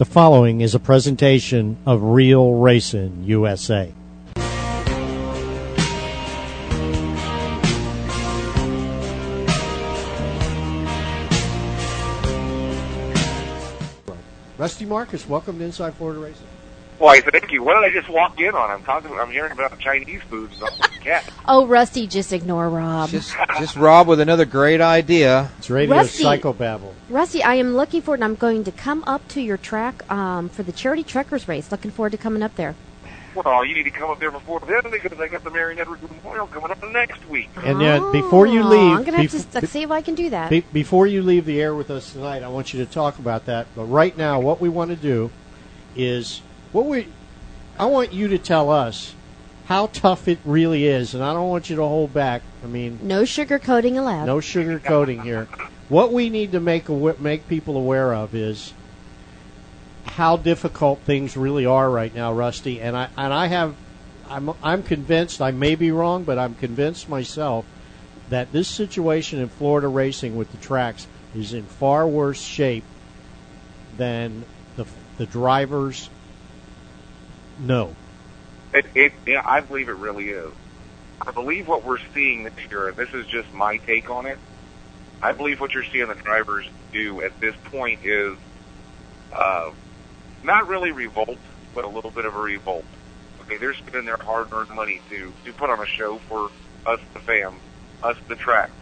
The following is a presentation of Real Racing USA. Rusty Marcus, welcome to Inside Florida Racing. Why, thank you. What did I just walk in on? I'm talking. I'm hearing about Chinese food. So cat. Oh, Rusty, just ignore Rob. Just, just Rob with another great idea. It's Radio Rusty. Psychobabble. Rusty, I am looking forward, and I'm going to come up to your track um, for the charity truckers race. Looking forward to coming up there. Well, you need to come up there before then because I got the Marion Edwards Memorial coming up next week. And then before you leave, I'm going to have bef- to see if I can do that. Be- before you leave the air with us tonight, I want you to talk about that. But right now, what we want to do is what we. I want you to tell us how tough it really is, and I don't want you to hold back. I mean, no sugar coating allowed. no sugarcoating here. What we need to make make people aware of is how difficult things really are right now, Rusty. And I and I have, I'm I'm convinced. I may be wrong, but I'm convinced myself that this situation in Florida racing with the tracks is in far worse shape than the the drivers know. It, it, yeah, I believe it really is. I believe what we're seeing this year, and this is just my take on it. I believe what you're seeing the drivers do at this point is uh, not really revolt, but a little bit of a revolt. Okay, they're spending their hard-earned money to to put on a show for us, the fans, us, the tracks.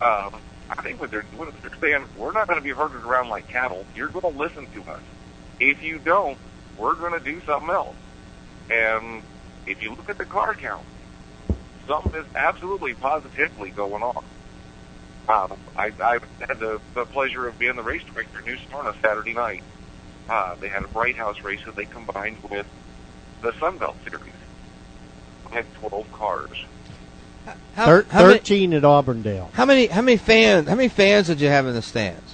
Um, I think what they're what they're saying, we're not going to be herded around like cattle. You're going to listen to us. If you don't, we're going to do something else. And if you look at the car count, something is absolutely positively going on. Um, I, I had the, the pleasure of being the race director at New Smyrna Saturday night. Uh, they had a Bright House race that they combined with the Sunbelt Series. We had 12 cars. How, Thir- how many, Thirteen at Auburndale. how many how many fans how many fans did you have in the stands?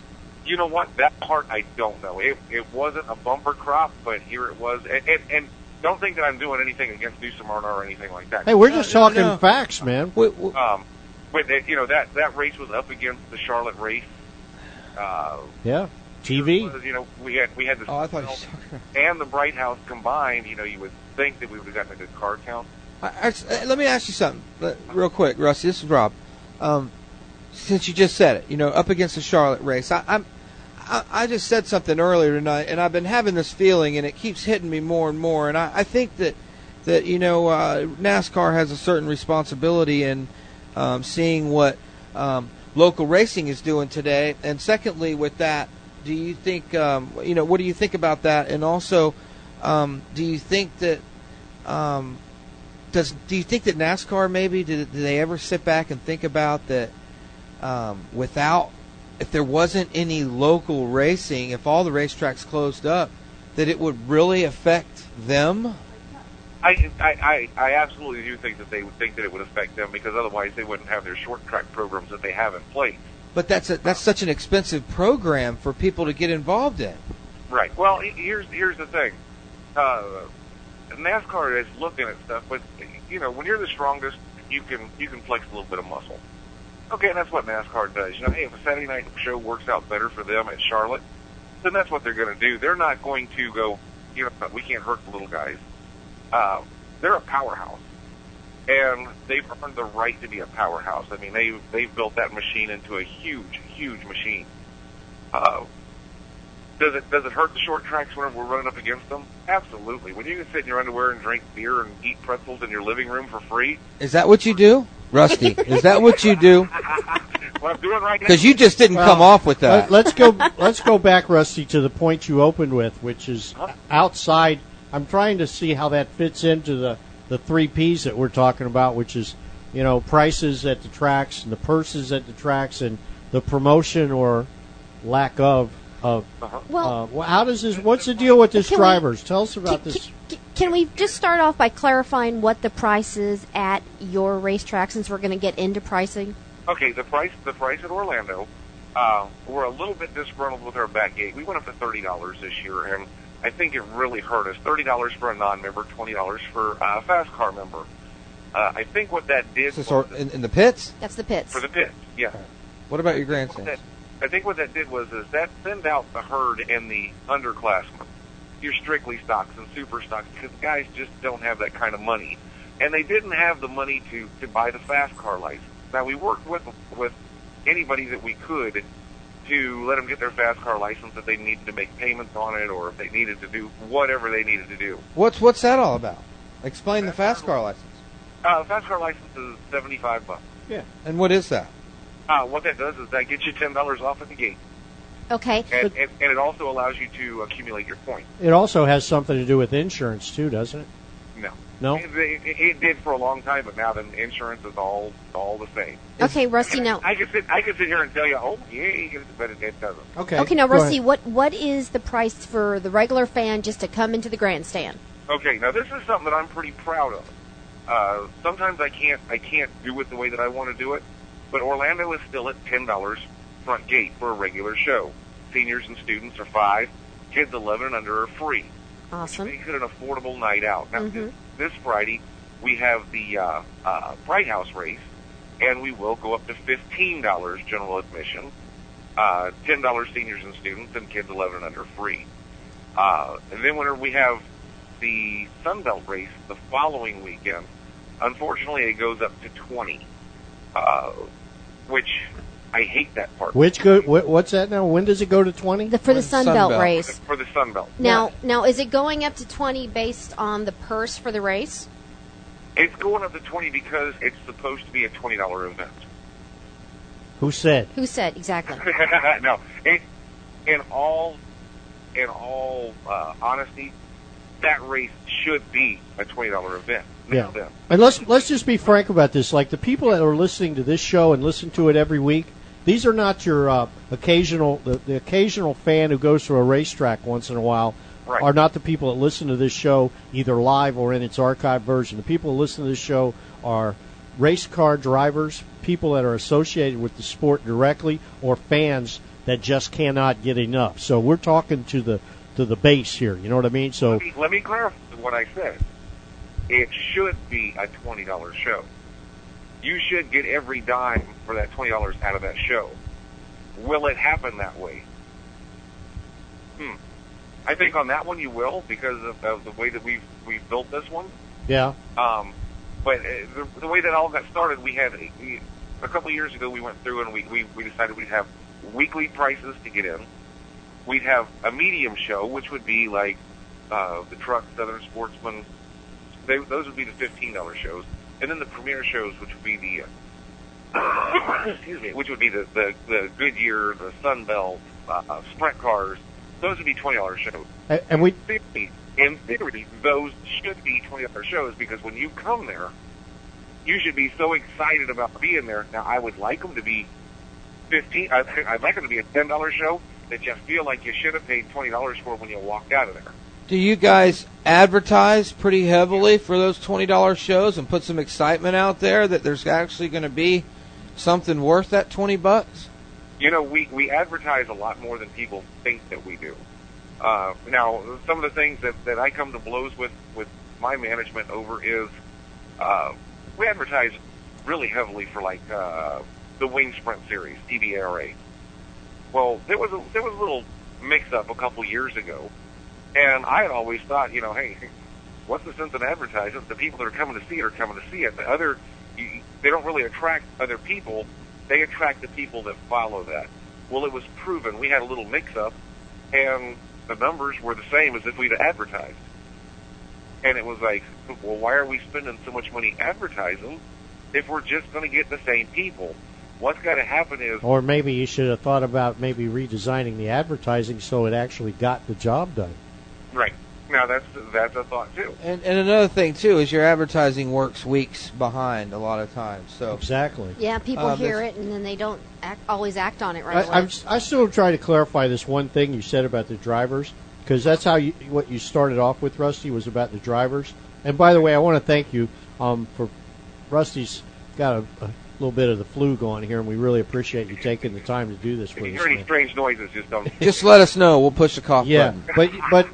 You know what? That part I don't know. It, it wasn't a bumper crop, but here it was. And, and, and don't think that I'm doing anything against New Smyrna or anything like that. Hey, we're just No, no, talking no. facts, man. We, we, Um, but that, you know that that race was up against the Charlotte race. Uh, Yeah, TV. was, you know, we had we had the oh, I thought you. And the Bright House combined. You know, you would think that we would have gotten a good car count. I, I, uh, let me ask you something, real quick, Rusty. This is Rob. Um, since you just said it, you know, up against the Charlotte race, I, I'm. I, I just said something earlier tonight, and I've been having this feeling, and it keeps hitting me more and more. And I, I think that that you know uh, NASCAR has a certain responsibility in um, seeing what um, local racing is doing today. And secondly, with that, do you think um, you know what do you think about that? And also, um, do you think that um, does do you think that NASCAR maybe did, did they ever sit back and think about that um, without if there wasn't any local racing, if all the racetracks closed up, that it would really affect them? I, I, I, I absolutely do think that they would think that it would affect them because otherwise they wouldn't have their short track programs that they have in place. But that's a, that's such an expensive program for people to get involved in. Right. Well, here's here's the thing. Uh, NASCAR is looking at stuff, but you know, when you're the strongest, you can you can flex a little bit of muscle. Okay, and that's what NASCAR does. You know, hey, if a Saturday night show works out better for them at Charlotte, then that's what they're going to do. They're not going to go, you know, we can't hurt the little guys. Um, they're a powerhouse, and they've earned the right to be a powerhouse. I mean, they they've built that machine into a huge, huge machine. Uh, does it does it hurt the short tracks whenever we're running up against them? Absolutely. When you can sit in your underwear and drink beer and eat pretzels in your living room for free, Is that what you do, Rusty? is that what you do? what I'm doing right now. Because you just didn't Well, come off with that. Let, us go. Let's go back, Rusty, to the point you opened with, which is outside. I'm trying to see how that fits into the the three P's that we're talking about, which is you know prices at the tracks and the purses at the tracks and the promotion or lack of of. well, uh, how does this? What's the deal with this Can we- drivers? Tell us about can, this. can- can we just start off by clarifying what the price is at your racetrack since we're going to get into pricing? Okay, the price the price at Orlando, uh, we're a little bit disgruntled with our back gate. We went up to thirty dollars this year, and I think it really hurt us. Thirty dollars for a non-member, twenty dollars for a fast car member. Uh, I think what that did Is this was- in, in the pits? That's the pits. for the pit, yeah. What about your What grandstands? that, I think what that did was is that thinned out the herd and the underclassmen, your strictly stocks and super stocks, because guys just don't have that kind of money, and they didn't have the money to to buy the fast car license. Now we worked with with anybody that we could to let them get their fast car license if they needed to make payments on it or if they needed to do whatever they needed to do. What's what's that all about? Explain the fast car license. Uh, fast car license is seventy five bucks. Yeah, and what is that? Uh, what that does is that gets you ten dollars off at the gate, Okay. and, and, and it also allows you to accumulate your points. It also has something to do with insurance too, doesn't it? No, No. it, it, it did for a long time, but now the insurance is all all the same. Okay, Rusty. Now, I can sit I can sit here and tell you, oh yeah, but it, it doesn't. Okay. okay, now, Rusty, what what is the price for the regular fan just to come into the grandstand? Okay, now this is something that I'm pretty proud of. Uh, sometimes I can't I can't do it the way that I want to do it, but Orlando is still at ten dollars front gate for a regular show. Seniors and students are five. Kids eleven and under are free. Awesome. Make it an affordable night out. Now Mhm. this, this Friday we have the uh, uh, Bright House race, and we will go up to fifteen dollars general admission. Uh, ten dollars seniors and students, and kids eleven and under free. Uh, and then whenever we have the Sunbelt race the following weekend, unfortunately it goes up to 20, uh, which I hate that part. Which go? Wh- what's that now? When does it go to twenty? The, for the Sun Sun Belt Belt. race. For the Sunbelt. Now, now, is it going up to twenty based on the purse for the race? It's going up to 20 because it's supposed to be a $20 event. Who said? Who said exactly? no, it, in all, in all uh, honesty, that race should be a $20 event. Yeah. Then. And let's let's just be frank about this. Like the people that are listening to this show and listen to it every week, these are not your uh, occasional the, the occasional fan who goes to a racetrack once in a while. Right. Are not the people that listen to this show either live or in its archived version. The people who listen to this show are race car drivers, people that are associated with the sport directly, or fans that just cannot get enough. So we're talking to the to the base here. You know what I mean? So Let me, let me clarify what I said. It should be a twenty dollars show. You should get every dime for that twenty dollars out of that show. Will it happen that way? Hmm. I think on that one you will because of, of the way that we've we've built this one. yeah, Um, but uh, the, the way that all got started, we had we, a couple of years ago. We went through and we, we we decided we'd have weekly prices to get in. We'd have a medium show, which would be like uh, the Truck, Southern Sportsman. They, those would be the fifteen dollar shows, and then the premier shows, which would be the uh, excuse me, which would be the the, the Goodyear, the Sunbelt, uh, Sprint cars. Those would be twenty dollar shows and, and we theory, in theory, those should be twenty dollar shows because when you come there, you should be so excited about being there. Now, I would like them to be fifteen. I, I'd like them to be a ten dollar show that you feel like you should have paid twenty dollars for when you walked out of there. Do you guys advertise pretty heavily for those twenty dollars shows and put some excitement out there that there's actually going to be something worth that twenty bucks? You know, we we advertise a lot more than people think that we do. Uh, now, some of the things that that I come to blows with with my management over is uh, we advertise really heavily for like uh, the Wing Sprint Series, TBRA. Well, there was a there was a little mix up a couple years ago, and I had always thought, you know, hey, what's the sense in advertising? The people that are coming to see it are coming to see it. The other, you, they don't really attract other people. They attract the people that follow that. Well, it was proven. We had a little mix up, and the numbers were the same as if we'd advertised. And it was like, well, why are we spending so much money advertising if we're just going to get the same people? What's got to happen is Or maybe you should have thought about maybe redesigning the advertising so it actually got the job done. Right now. That's that's a thought too. And and another thing too is your advertising works weeks behind a lot of times. So Exactly. Yeah, people Uh, hear it and then they don't act, always act on it right I, away. I'm, s- I still try to clarify this one thing you said about the drivers because that's how you what you started off with, Rusty, was about the drivers. And by the way, I want to thank you um, for Rusty's got a, a little bit of the flu going here, and we really appreciate you taking the time to do this If you us. hear any man. strange noises, just don't. just let us know. We'll push the cough Yeah, button. but but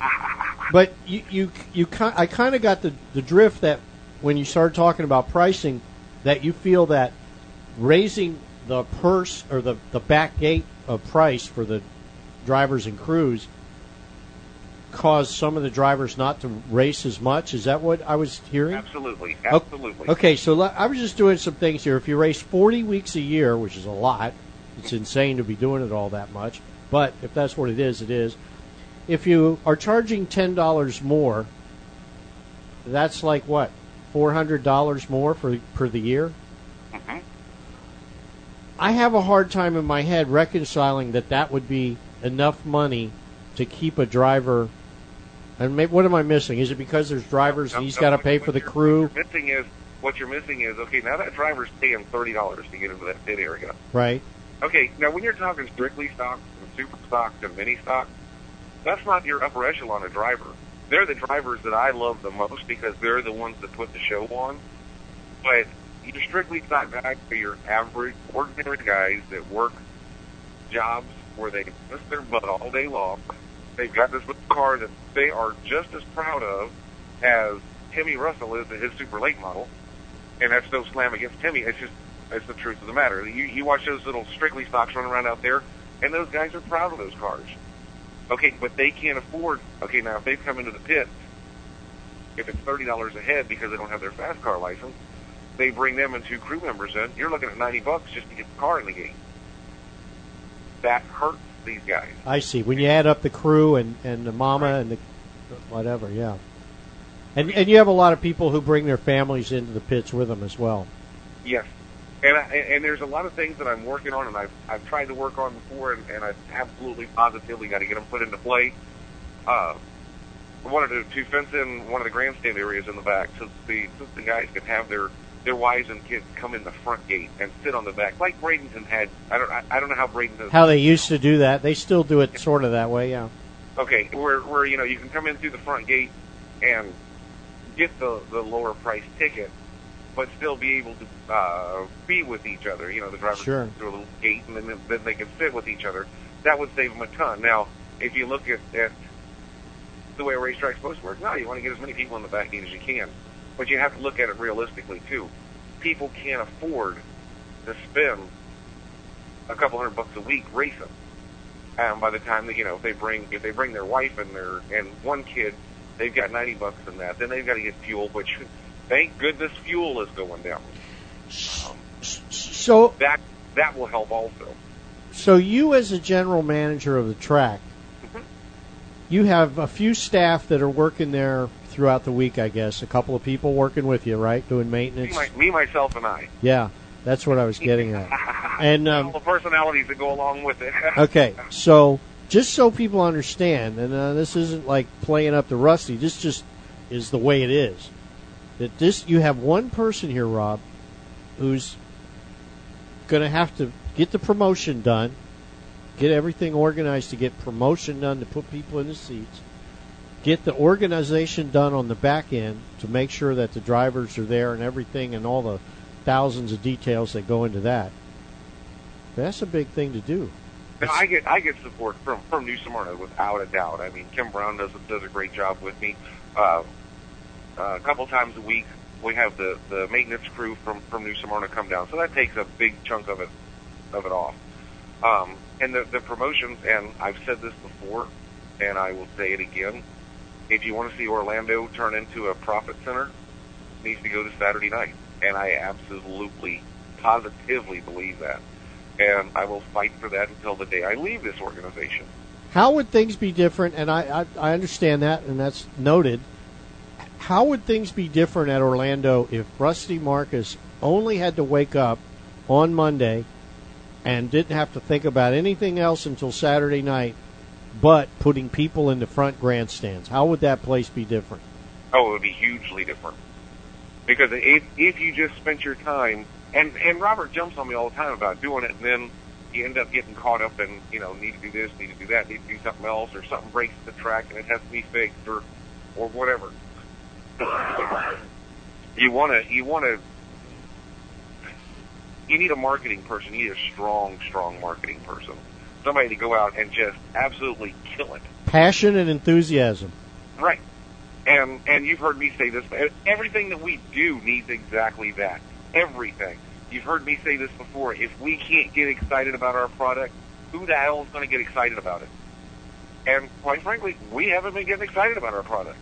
but you you you ki- I kind of got the the drift that when you started talking about pricing, that you feel that raising the purse or the the back gate of price for the drivers and crews caused some of the drivers not to race as much. Is that what I was hearing? Absolutely, absolutely. Okay, so I was just doing some things here. If you race 40 weeks a year, which is a lot, it's insane to be doing it all that much. But if that's what it is, it is. If you are charging $10 more, that's like what? $400 more for per the year? Mhm. I have a hard time in my head reconciling that that would be enough money to keep a driver. And maybe, what am I missing? Is it because there's drivers and No, he's no, got to pay for the crew? What you're missing is what you're missing is okay. Now that driver's paying thirty dollars to get into that pit area. Right. Okay, now when you're talking strictly stocks and super stocks and mini stocks, that's not your upper echelon of driver. They're the drivers that I love the most because they're the ones that put the show on. But your strictly stock guys are your average, ordinary guys that work jobs where they miss their butt all day long. They've got this little car that they are just as proud of as Timmy Russell is at his super late model. And that's no slam against Timmy. It's just it's the truth of the matter. You you watch those little strictly stocks running around out there, and those guys are proud of those cars. Okay, but they can't afford. Okay, now if they've come into the pit, if it's thirty dollars a head because they don't have their fast car license, they bring them and two crew members in. You're looking at ninety bucks just to get the car in the gate. That hurts these guys. I see. When you add up the crew and, and the mama and the whatever, yeah. And and you have a lot of people who bring their families into the pits with them as well. Yes. And, I, and there's a lot of things that I'm working on, and I've I've tried to work on before, and, and I've absolutely positively got to get them put into play. Uh, I wanted to, to fence in one of the grandstand areas in the back, so the so the guys could have their their wives and kids come in the front gate and sit on the back, like Bradenton had. I don't I, I don't know how Bradenton. How they used to do that, they still do it sort of that way, yeah. Okay, where where you know you can come in through the front gate and get the the lower price ticket, but still be able to uh, be with each other. You know, the drivers Sure. through a little gate, and then then they can sit with each other. That would save them a ton. Now, if you look at, at the way a racetrack's supposed to work, no, you want to get as many people in the back gate as you can, but you have to look at it realistically too. People can't afford to spend a couple hundred bucks a week racing. And by the time that you know, if they bring if they bring their wife and their and one kid, they've got ninety bucks in that. Then they've got to get fuel, which thank goodness fuel is going down. So That that will help also. so you as a general manager of the track, Mhm. you have a few staff that are working there throughout the week, I guess. A couple of people working with you, right? Doing Me, maintenance. my, me myself, and I. Yeah, that's what I was getting at. And um, the personalities that go along with it. Okay, so just so people understand, and uh, this isn't like playing up to Rusty. This just is the way it is. That this you have one person here, Rob, who's going to have to get the promotion done, get everything organized to get promotion done to put people in the seats, get the organization done on the back end to make sure that the drivers are there and everything, and all the thousands of details that go into that. That's a big thing to do. Now, I get I get support from from New Smyrna without a doubt. I mean, Kim Brown does does a great job with me. Uh, uh, a couple times a week, we have the the maintenance crew from from New Smyrna come down, so that takes a big chunk of it of it off. Um, and the the promotions, and I've said this before, and I will say it again. If you want to see Orlando turn into a profit center, it needs to go to Saturday night, and I absolutely, positively believe that and I will fight for that until the day I leave this organization. How would things be different? And I, I, I understand that, and that's noted. How would things be different at Orlando if Rusty Marcus only had to wake up on Monday and didn't have to think about anything else until Saturday night, but putting people in the front grandstands? How would that place be different? Oh, it would be hugely different. Because if if you just spent your time and and Robert jumps on me all the time about doing it, and then you end up getting caught up in you know need to do this, need to do that, need to do something else, or something breaks the track and it has to be fixed, or or whatever. you want to you want to you need a marketing person. You need a strong, strong marketing person. Somebody to go out and just absolutely kill it. Passion and enthusiasm. Right. And and you've heard me say this. Everything that we do needs exactly that. Everything. you've heard me say this before. If we can't get excited about our product, who the hell is going to get excited about it? And quite frankly, we haven't been getting excited about our product,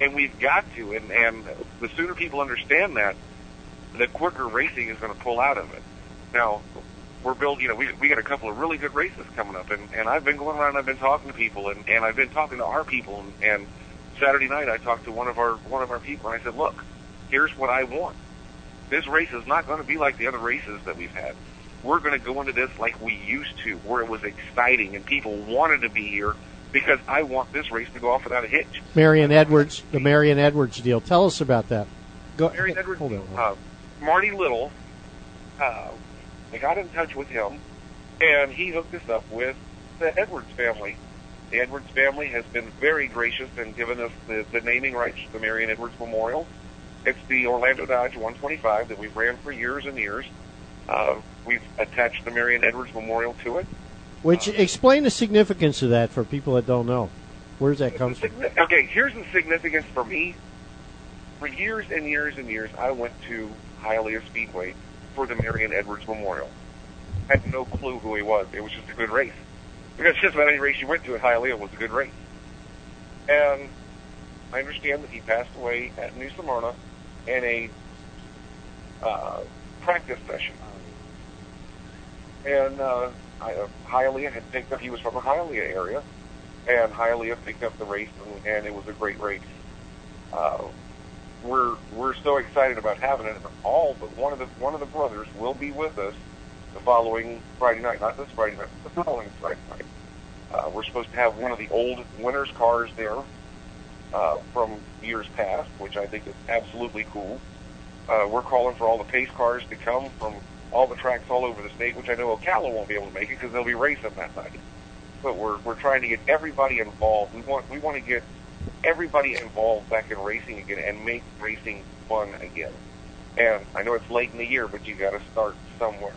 and we've got to. And and the sooner people understand that, the quicker racing is going to pull out of it. Now, we're building. You know, we we got a couple of really good races coming up, and and I've been going around. I've been talking to people, and and I've been talking to our people, and, and Saturday night I talked to one of our one of our people, and I said, look, here's what I want. This race is not going to be like the other races that we've had. We're going to go into this like we used to, where it was exciting and people wanted to be here because I want this race to go off without a hitch. Marion Edwards, the Marion Edwards deal. Tell us about that. Go. Marion Edwards, Hold on. uh, Marty Little, uh, I got in touch with him, and he hooked us up with the Edwards family. The Edwards family has been very gracious and given us the, the naming rights to the Marion Edwards Memorial. It's the Orlando Dodge 125 that we've ran for years and years. Uh, we've attached the Marion Edwards Memorial to it. Which explain the significance of that for people that don't know. Where does that come from? Okay, here's the significance for me. For years and years and years, I went to Hialeah Speedway for the Marion Edwards Memorial. Had no clue who he was. It was just a good race. Because just about any race you went to at Hialeah was a good race. And I understand that he passed away at New Smyrna in a uh, practice session. And uh, uh, Hialeah had picked up, he was from the Hialeah area, and Hialeah picked up the race, and, and it was a great race. Uh, we're we're so excited about having it. All but one of the one of the brothers will be with us the following Friday night, not this Friday night, the following Friday night. Uh, we're supposed to have one of the old winners' cars there uh, from years past, which I think is absolutely cool. Uh, we're calling for all the pace cars to come from all the tracks all over the state, which I know Ocala won't be able to make it because they'll be racing that night. But we're we're trying to get everybody involved. We want we want to get everybody involved back in racing again and make racing fun again. And I know it's late in the year, but you got to start somewhere.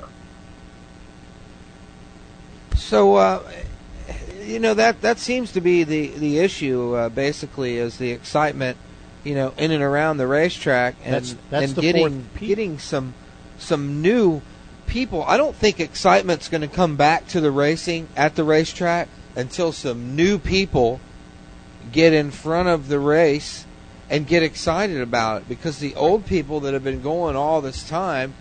So, uh, you know that that seems to be the the issue. Uh, basically, is the excitement, you know, in and around the racetrack, and That's- that's and the getting getting some some new people. I don't think excitement's going to come back to the racing at the racetrack until some new people get in front of the race and get excited about it. Because the old people that have been going all this time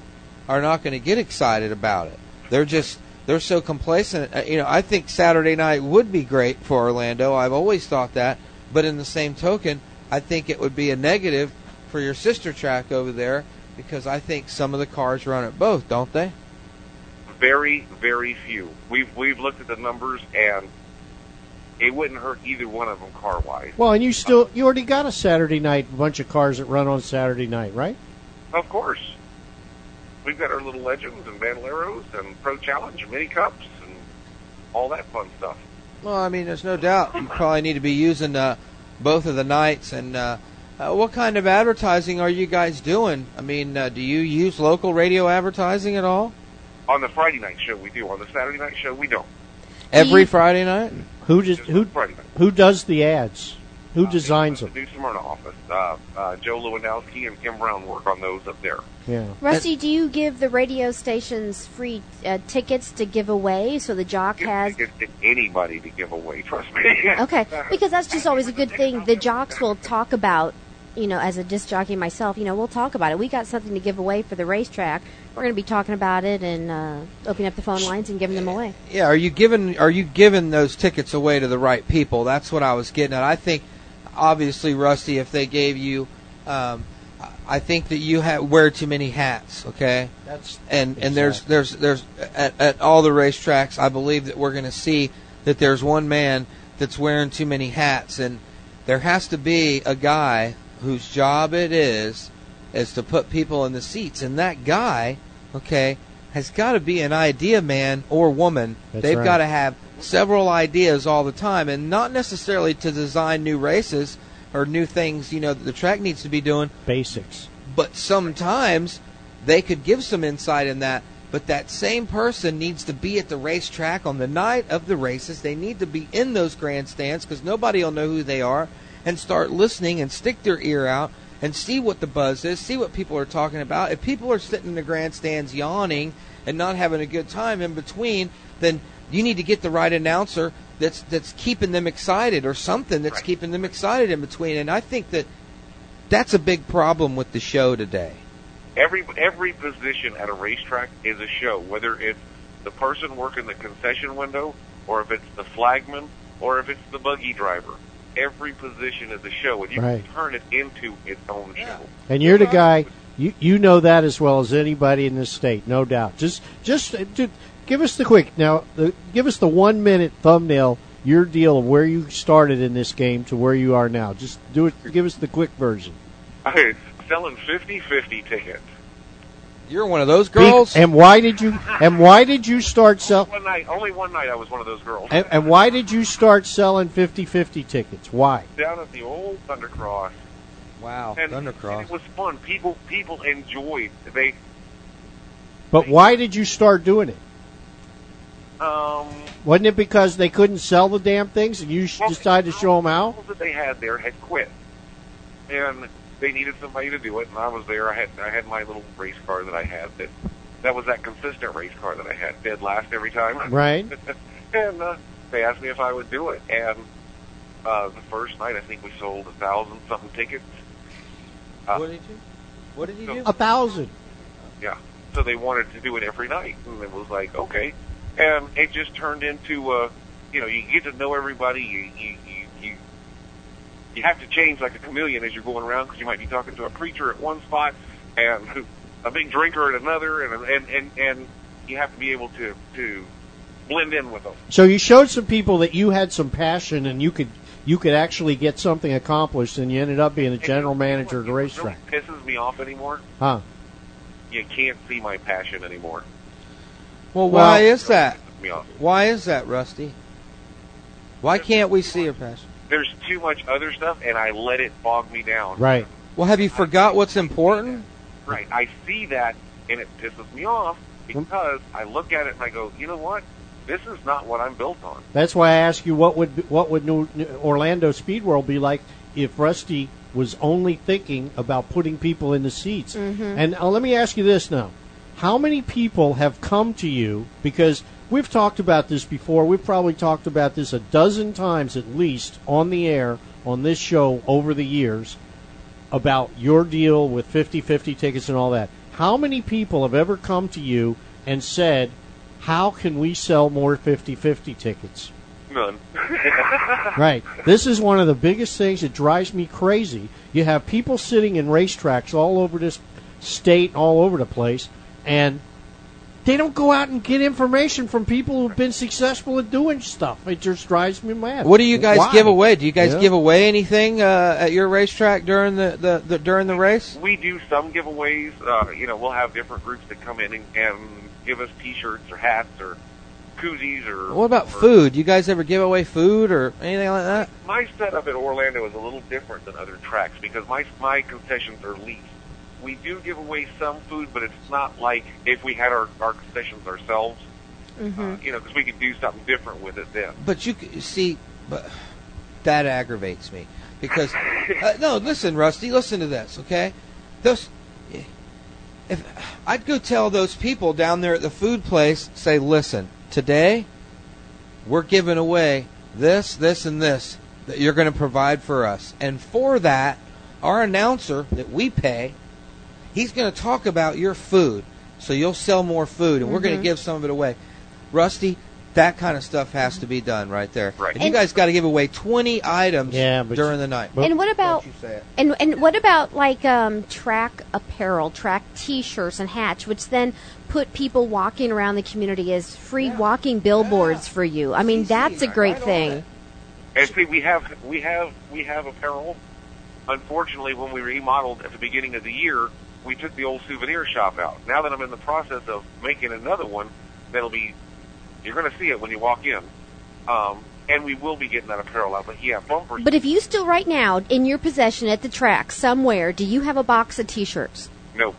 are not going to get excited about it. They're just they're so complacent. Uh, You know, I think Saturday night would be great for Orlando. I've always thought that, but in the same token, I think it would be a negative for your sister track over there because I think some of the cars run at both, don't they? Very, very few. We've we've looked at the numbers, and it wouldn't hurt either one of them car wise. Well, and you still you already got a Saturday night bunch of cars that run on Saturday night, right? Of course. We've got our little legends and bandoleros and pro challenge and mini cups and all that fun stuff. Well, I mean, there's no doubt you probably need to be using uh, both of the nights. And uh, uh, what kind of advertising are you guys doing? I mean, uh, do you use local radio advertising at all? On the Friday night show, we do. On the Saturday night show, we don't. Every Friday night? Who just Just who Friday night. who does the ads? Who Uh, designs the them? New Smyrna office. Uh, uh, Joe Lewandowski and Kim Brown work on those up there. Yeah. Rusty, do you give the radio stations free uh, tickets to give away so the jock Give has? tickets to anybody to give away. Trust me. Okay, because that's just always a good thing. The jocks will talk about, you know, as a disc jockey myself, you know, we'll talk about it. We got something to give away for the racetrack. We're going to be talking about it and uh, opening up the phone lines and giving them away. Yeah, are you giving are you giving those tickets away to the right people? That's what I was getting at. I think, obviously, Rusty, if they gave you, um, I think that you ha wear too many hats. Okay, That's and and there's there's there's at, at all the racetracks, I believe that we're going to see that there's one man that's wearing too many hats, and there has to be a guy whose job it is is to put people in the seats, and that guy, okay, has got to be an idea man or woman. That's They've right. got to have several ideas all the time, and not necessarily to design new races or new things. You know that the track needs to be doing, basics. but sometimes they could give some insight in that. But that same person needs to be at the racetrack on the night of the races. They need to be in those grandstands because nobody will know who they are and start listening and stick their ear out and see what the buzz is, see what people are talking about. If people are sitting in the grandstands yawning and not having a good time in between, then you need to get the right announcer that's that's keeping them excited or something that's Right. keeping them excited in between. And I think that that's a big problem with the show today. Every every position at a racetrack is a show, whether it's the person working the concession window, or if it's the flagman, or if it's the buggy driver. Every position of the show, and you Right. can turn it into its own show. And you're the guy. You you know that as well as anybody in this state, no doubt. Just just, uh, give us the quick now. The, give us the one minute thumbnail. Your deal of where you started in this game to where you are now. Just do it. Give us the quick version. I selling 50-50 tickets. You're one of those Be- girls. and why did you? And why did you start selling? One night, only one night, I was one of those girls. And, and why did you start selling 50-50 tickets? Why? down at the old Thundercross, wow, and, Thundercross. and it was fun. People people enjoyed. They But why did you start doing it? um Wasn't it because they couldn't sell the damn things and you well, decided to show them how? people that they had there had quit, and they needed somebody to do it. And I was there. I had I had my little race car that I had that that was that consistent race car that I had, dead last every time. Right? and uh, they asked me if I would do it, and uh, the first night I think we sold a thousand something tickets. Uh, what did you? What did you do? A thousand. Yeah. So they wanted to do it every night, and it was like okay, and it just turned into uh, you know, you get to know everybody. You you you you, you have to change like a chameleon as you're going around because you might be talking to a preacher at one spot and a big drinker at another, and and and and you have to be able to to blend in with them. So you showed some people that you had some passion and you could you could actually get something accomplished, and you ended up being a general manager of the What racetrack, really pisses me off anymore. huh? You can't see my passion anymore. well, Well- why is that? Pisses me off. Why is that, Rusty? Why can't we see your passion? There's too much other stuff, and I let it bog me down. Right. Well, have you forgot what's important? Right. I see that, and it pisses me off because I look at it and I go, you know what? This is not what I'm built on. That's why I ask you what would what would New, Orlando Speed World be like if Rusty was only thinking about putting people in the seats. And uh, let me ask you this now: How many people have come to you because we've talked about this before? We've probably talked about this a dozen times at least on the air on this show over the years about your deal with 50-50 tickets and all that. How many people have ever come to you and said, "How can we sell more 50-50 tickets?" None. Right. This is one of the biggest things that drives me crazy. You have people sitting in racetracks all over this state, all over the place, and they don't go out and get information from people who've been successful at doing stuff. It just drives me mad. What do you guys Why? give away? Do you guys Yeah. give away anything uh, at your racetrack during the, the, the during the race? we do some giveaways. Uh, you know, we'll have different groups that come in and, and give us T-shirts or hats or koozies or. What about or- food? Do you guys ever give away food or anything like that? My setup at Orlando is a little different than other tracks because my my concessions are leased. We do give away some food, but it's not like if we had our, our concessions ourselves. Uh, you know, because we could do something different with it then. But you see, but that aggravates me because uh, no. Listen, Rusty, listen to this, okay? Those, if I'd go tell those people down there at the food place, say, listen, today we're giving away this, this, and this that you're going to provide for us, and for that, our announcer that we pay, he's going to talk about your food, so you'll sell more food, and we're going to give some of it away. Rusty, that kind of stuff has to be done right there. Right. And you guys got to give away 20 items Yeah, but during the night. And what about Don't you say it. and and what about like um, track apparel, track T-shirts and hats, which then put people walking around the community as free walking billboards for you? I mean, CC, that's a great on thing. it. And see, we have we have we have apparel. Unfortunately, when we remodeled at the beginning of the year, we took the old souvenir shop out. Now that I'm in the process of making another one, that'll be you're going to see it when you walk in, um, and we will be getting that apparel out. But yeah, bumpers. But if you still right now in your possession at the track somewhere, do you have a box of T-shirts? no,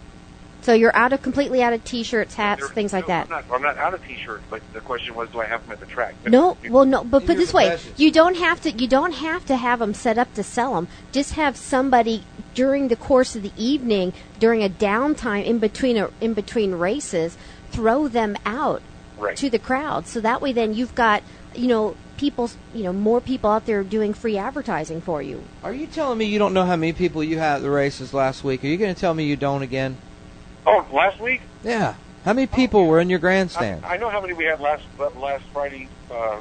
So you're out of completely out of t-shirts, hats, There- things like no, that. I'm not, I'm not out of t-shirts, but the question was, do I have them at the track? No, well, no, but put your this way: possession. you don't have to. You don't have to have them set up to sell them. Just have somebody during the course of the evening, during a downtime in between a, in between races, throw them out Right. to the crowd. So that way, then you've got you know people, you know more people out there doing free advertising for you. Are you telling me you don't know how many people you had at the races last week? Are you going to tell me you don't again? Oh, last week? Yeah. How many people were in your grandstand? I, I know how many we had last last Friday. Uh,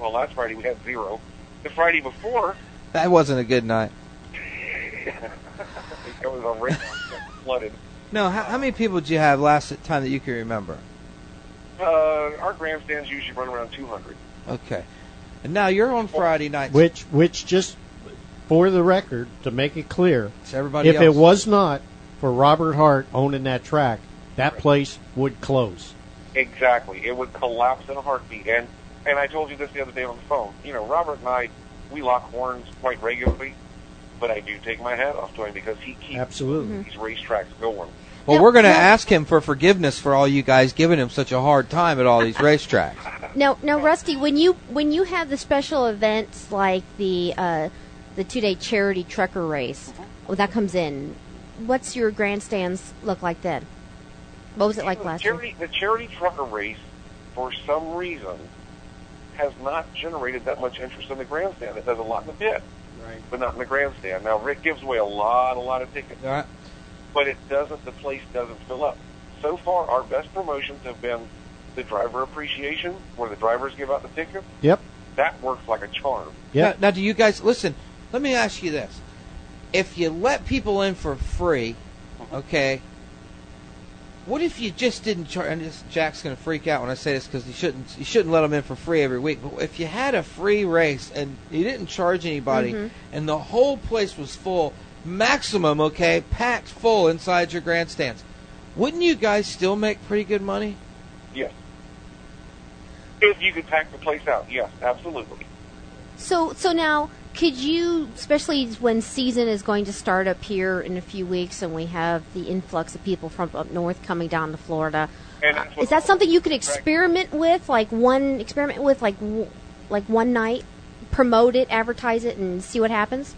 well, last Friday we had zero. The Friday before, That wasn't a good night. it was a rain flooded. No, how, how many people did you have last time that you can remember? Uh, our grandstands usually run around 200. Okay. And now you're on Friday night. Which, which just for the record, to make it clear, It's everybody if else. it was not for Robert Hart owning that track, that place would close. Exactly. It would collapse in a heartbeat. And and I told you this the other day on the phone. You know, Robert and I, we lock horns quite regularly, but I do take my hat off to him because he keeps Absolutely. these racetracks going. well, Now- we're going to ask him for forgiveness for all you guys giving him such a hard time at all these racetracks. Now, now, Rusty, when you when you have the special events like the uh, the two day charity trucker race, well, that comes in. What's your grandstands look like then? What was it like the last year? The charity trucker race, for some reason, has not generated that much interest in the grandstand. It does a lot in the pit, Right. but not in the grandstand. Now, Rick gives away a lot, a lot of tickets. All right. but it doesn't. The place doesn't fill up. So far, our best promotions have been the driver appreciation, where the drivers give out the tickets. Yep. That works like a charm. Yep. Now, now, do you guys listen? Let me ask you this: If you let people in for free, okay, what if you just didn't charge? And this, Jack's going to freak out when I say this because you shouldn't you shouldn't let them in for free every week. But if you had a free race and you didn't charge anybody, Mhm. and the whole place was full, maximum, okay, packed full inside your grandstands, wouldn't you guys still make pretty good money? Yes. If you could pack the place out, yes, absolutely. So, so now, could you, especially when season is going to start up here in a few weeks, and we have the influx of people from up north coming down to Florida, what- is that something you could experiment with, like one experiment with, like w- like one night, promote it, advertise it, and see what happens?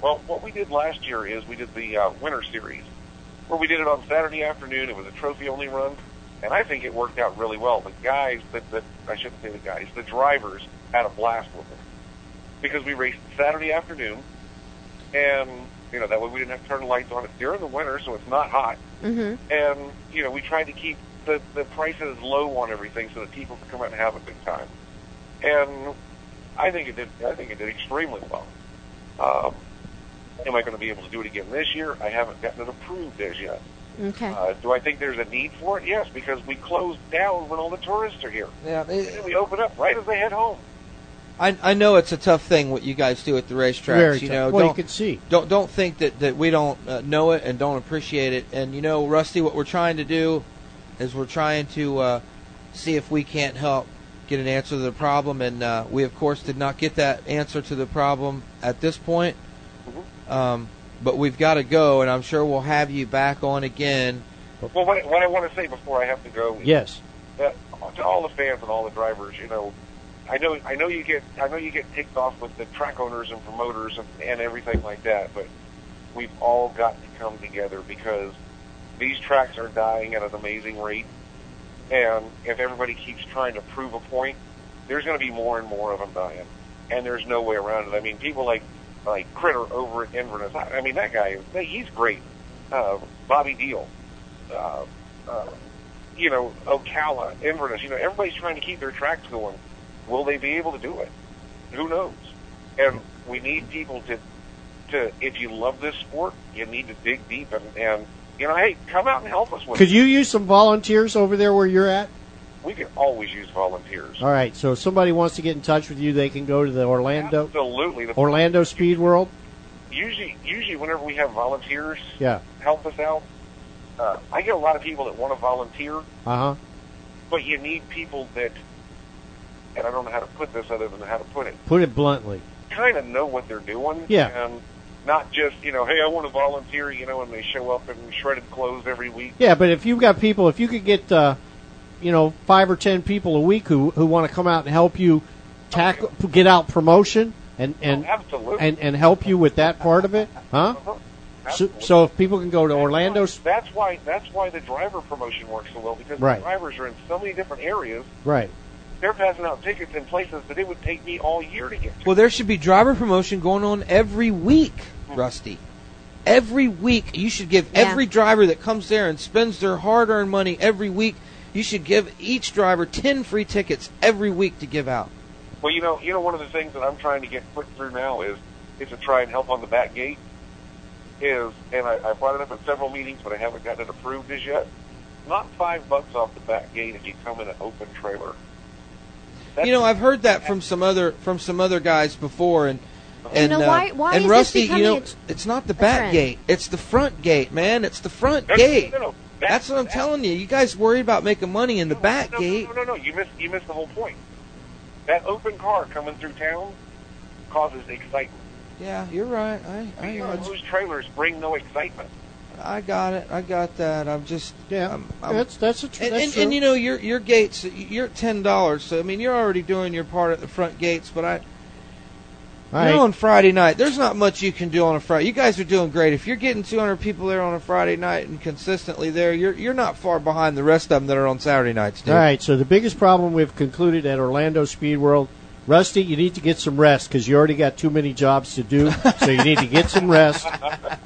Well, what we did last year is we did the uh, winter series, where we did it on Saturday afternoon. It was a trophy only run, and I think it worked out really well. The guys, that the, I shouldn't say the guys, the drivers had a blast with it because we raced Saturday afternoon, and you know that way we didn't have to turn the lights on. It's during the winter, so it's not hot, Mm-hmm. and you know we tried to keep the the prices low on everything so that people could come out and have a good time. And I think it did. I think it did extremely well. Um, am I going to be able to do it again this year? I haven't gotten it approved as yet. Okay. Uh, do I think there's a need for it? Yes, because we close down when all the tourists are here. Yeah, And then we open up right as they head home. I I know it's a tough thing what you guys do at the racetracks. Very you tough. know, well, you don't can see. don't don't think that that we don't uh, know it and don't appreciate it. And you know, Rusty, what we're trying to do is we're trying to uh, see if we can't help get an answer to the problem. And uh, we, of course, did not get that answer to the problem at this point. Um, but we've got to go, and I'm sure we'll have you back on again. Well, what, what I want to say before I have to go is Yes. that to all the fans and all the drivers, you know, I know I know you get I know you get ticked off with the track owners and promoters and, and everything like that, but we've all got to come together because these tracks are dying at an amazing rate, and if everybody keeps trying to prove a point, there's going to be more and more of them dying, and there's no way around it. I mean, people like like Critter over at Inverness, I, I mean that guy, he's great. Uh, Bobby Deal. Uh, uh, you know, Ocala, Inverness, you know, everybody's trying to keep their tracks going. Will they be able to do it? Who knows? And we need people to, to, if you love this sport, you need to dig deep and, and you know, hey, come out and help us with it. Could it. you use some volunteers over there where you're at? We can always use volunteers. All right. So if somebody wants to get in touch with you, they can go to the Orlando Absolutely. The, Orlando Speed World. usually, usually whenever we have volunteers Yeah. help us out, uh, I get a lot of people that want to volunteer, Uh huh. but you need people that, and I don't know how to put this other than how to put it, Put it bluntly. kind of know what they're doing. Yeah. And not just you know, hey, I want to volunteer, you know, and they show up in shredded clothes every week. Yeah, but if you've got people, if you could get, uh, you know, five or ten people a week who who want to come out and help you tackle, get out promotion and and Oh, absolutely. and and help you with that part of it, huh? Uh-huh. So, so if people can go to Orlando, That's why that's why the driver promotion works so well because Right. the drivers are in so many different areas. right? They're passing out tickets in places that it would take me all year to get to. Well, there should be driver promotion going on every week, hmm. Rusty. Every week, you should give Yeah. every driver that comes there and spends their hard-earned money every week. You should give each driver ten free tickets every week to give out. Well, you know, you know, one of the things that I'm trying to get put through now is is to try and help on the back gate. Is and I, I brought it up at several meetings, but I haven't gotten it approved as yet. Not five bucks off the back gate if you come in an open trailer. That's- You know, I've heard that from some other from some other guys before, and and know, uh, why- why and is this Rusty, you know, a- it's, it's not the back trend? gate, it's the front gate, man. It's the front No, no, gate. no, no. That's what I'm telling you. You guys worried about making money in the no, back no, gate. No, no, no, no. You missed you missed the whole point. That open car coming through town causes excitement. Yeah, you're right. I I, You know, I, those trailers bring no excitement. I got it. I got that. I'm just Yeah, I'm, I'm, that's that's a tr- and, that's and, true. and you know your your gates you're ten dollars so I mean you're already doing your part at the front gates but I All you know on Friday night there's not much you can do on a Friday you guys are doing great if you're getting 200 people there on a Friday night and consistently there you're you're not far behind the rest of them that are on Saturday nights dude. All right, so the biggest problem we've concluded at Orlando Speed World, Rusty, you need to get some rest because you already got too many jobs to do. so you need to get some rest,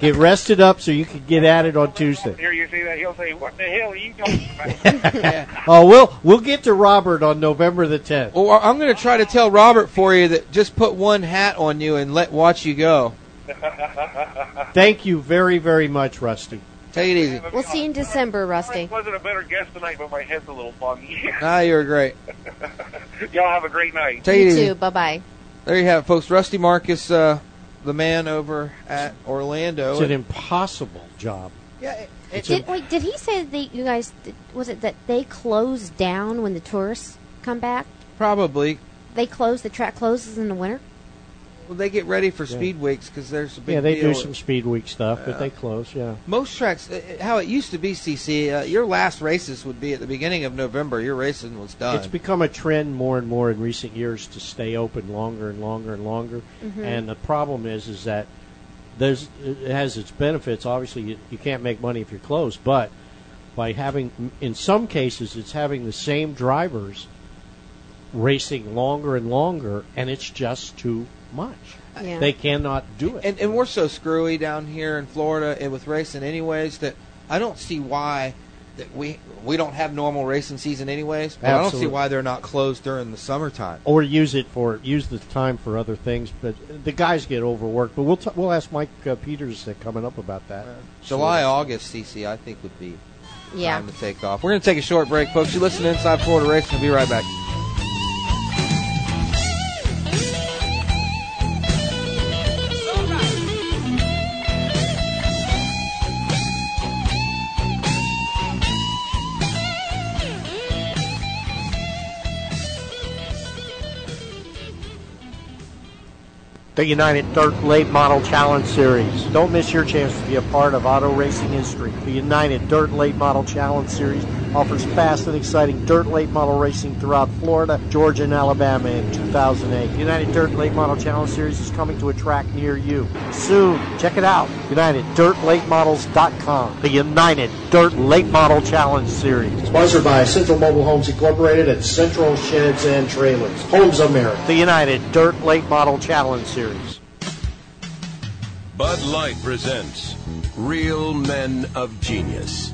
get rested up so you can get at it on Tuesday. Here you see that he'll say, "What the hell are you talking about?" Oh, we'll we'll get to Robert on November the tenth. Well, I'm going to try to tell Robert for you that just put one hat on you and let watch you go. Thank you very very much, Rusty. Take it easy. We'll see you in December, Rusty. I wasn't a better guest tonight, but my head's a little foggy. Ah, you're great. Y'all have a great night. Take it You easy. too. Bye bye. There you have it, folks. Rusty Marcus, uh, the man over at Orlando. It's an impossible job. yeah, it- It's Did, wait, did he say that you guys was it that they close down when the tourists come back? probably. They close the track closes in the winter. Well, they get ready for Yeah. speed weeks because there's a big Yeah, they deal. do some speed week stuff, but they close. Yeah. Most tracks, uh, how it used to be, CC, uh, your last races would be at the beginning of November. Your racing was done. It's become a trend more and more in recent years to stay open longer and longer and longer. And the problem is, is that there's it has its benefits. Obviously, you, you can't make money if you're closed, but by having, in some cases, it's having the same drivers racing longer and longer, and it's just too much. Yeah. They cannot do it. and, and we're so screwy down here in Florida and with racing, anyways, that I don't see why that we we don't have normal racing season, anyways. But I don't see why they're not closed during the summertime. or use it for use the time for other things. But the guys get overworked. But we'll t- we'll ask Mike uh, Peters uh, coming up about that. July, August, CC, I think would be Yeah. time to take off. We're going to take a short break, folks. You listen to Inside Florida Racing. We'll be right back. The United Dirt Late Model Challenge Series. Don't miss your chance to be a part of auto racing history. The United Dirt Late Model Challenge Series offers fast and exciting dirt late model racing throughout Florida, Georgia, and Alabama in 2008. The United Dirt Late Model Challenge Series is coming to a track near you soon. Check it out. UnitedDirtLateModels.com. The United Dirt Late Model Challenge Series. Sponsored by Central Mobile Homes Incorporated and Central Sheds and Trailers. Homes America. The United Dirt Late Model Challenge Series. Bud Light presents Real Men of Genius.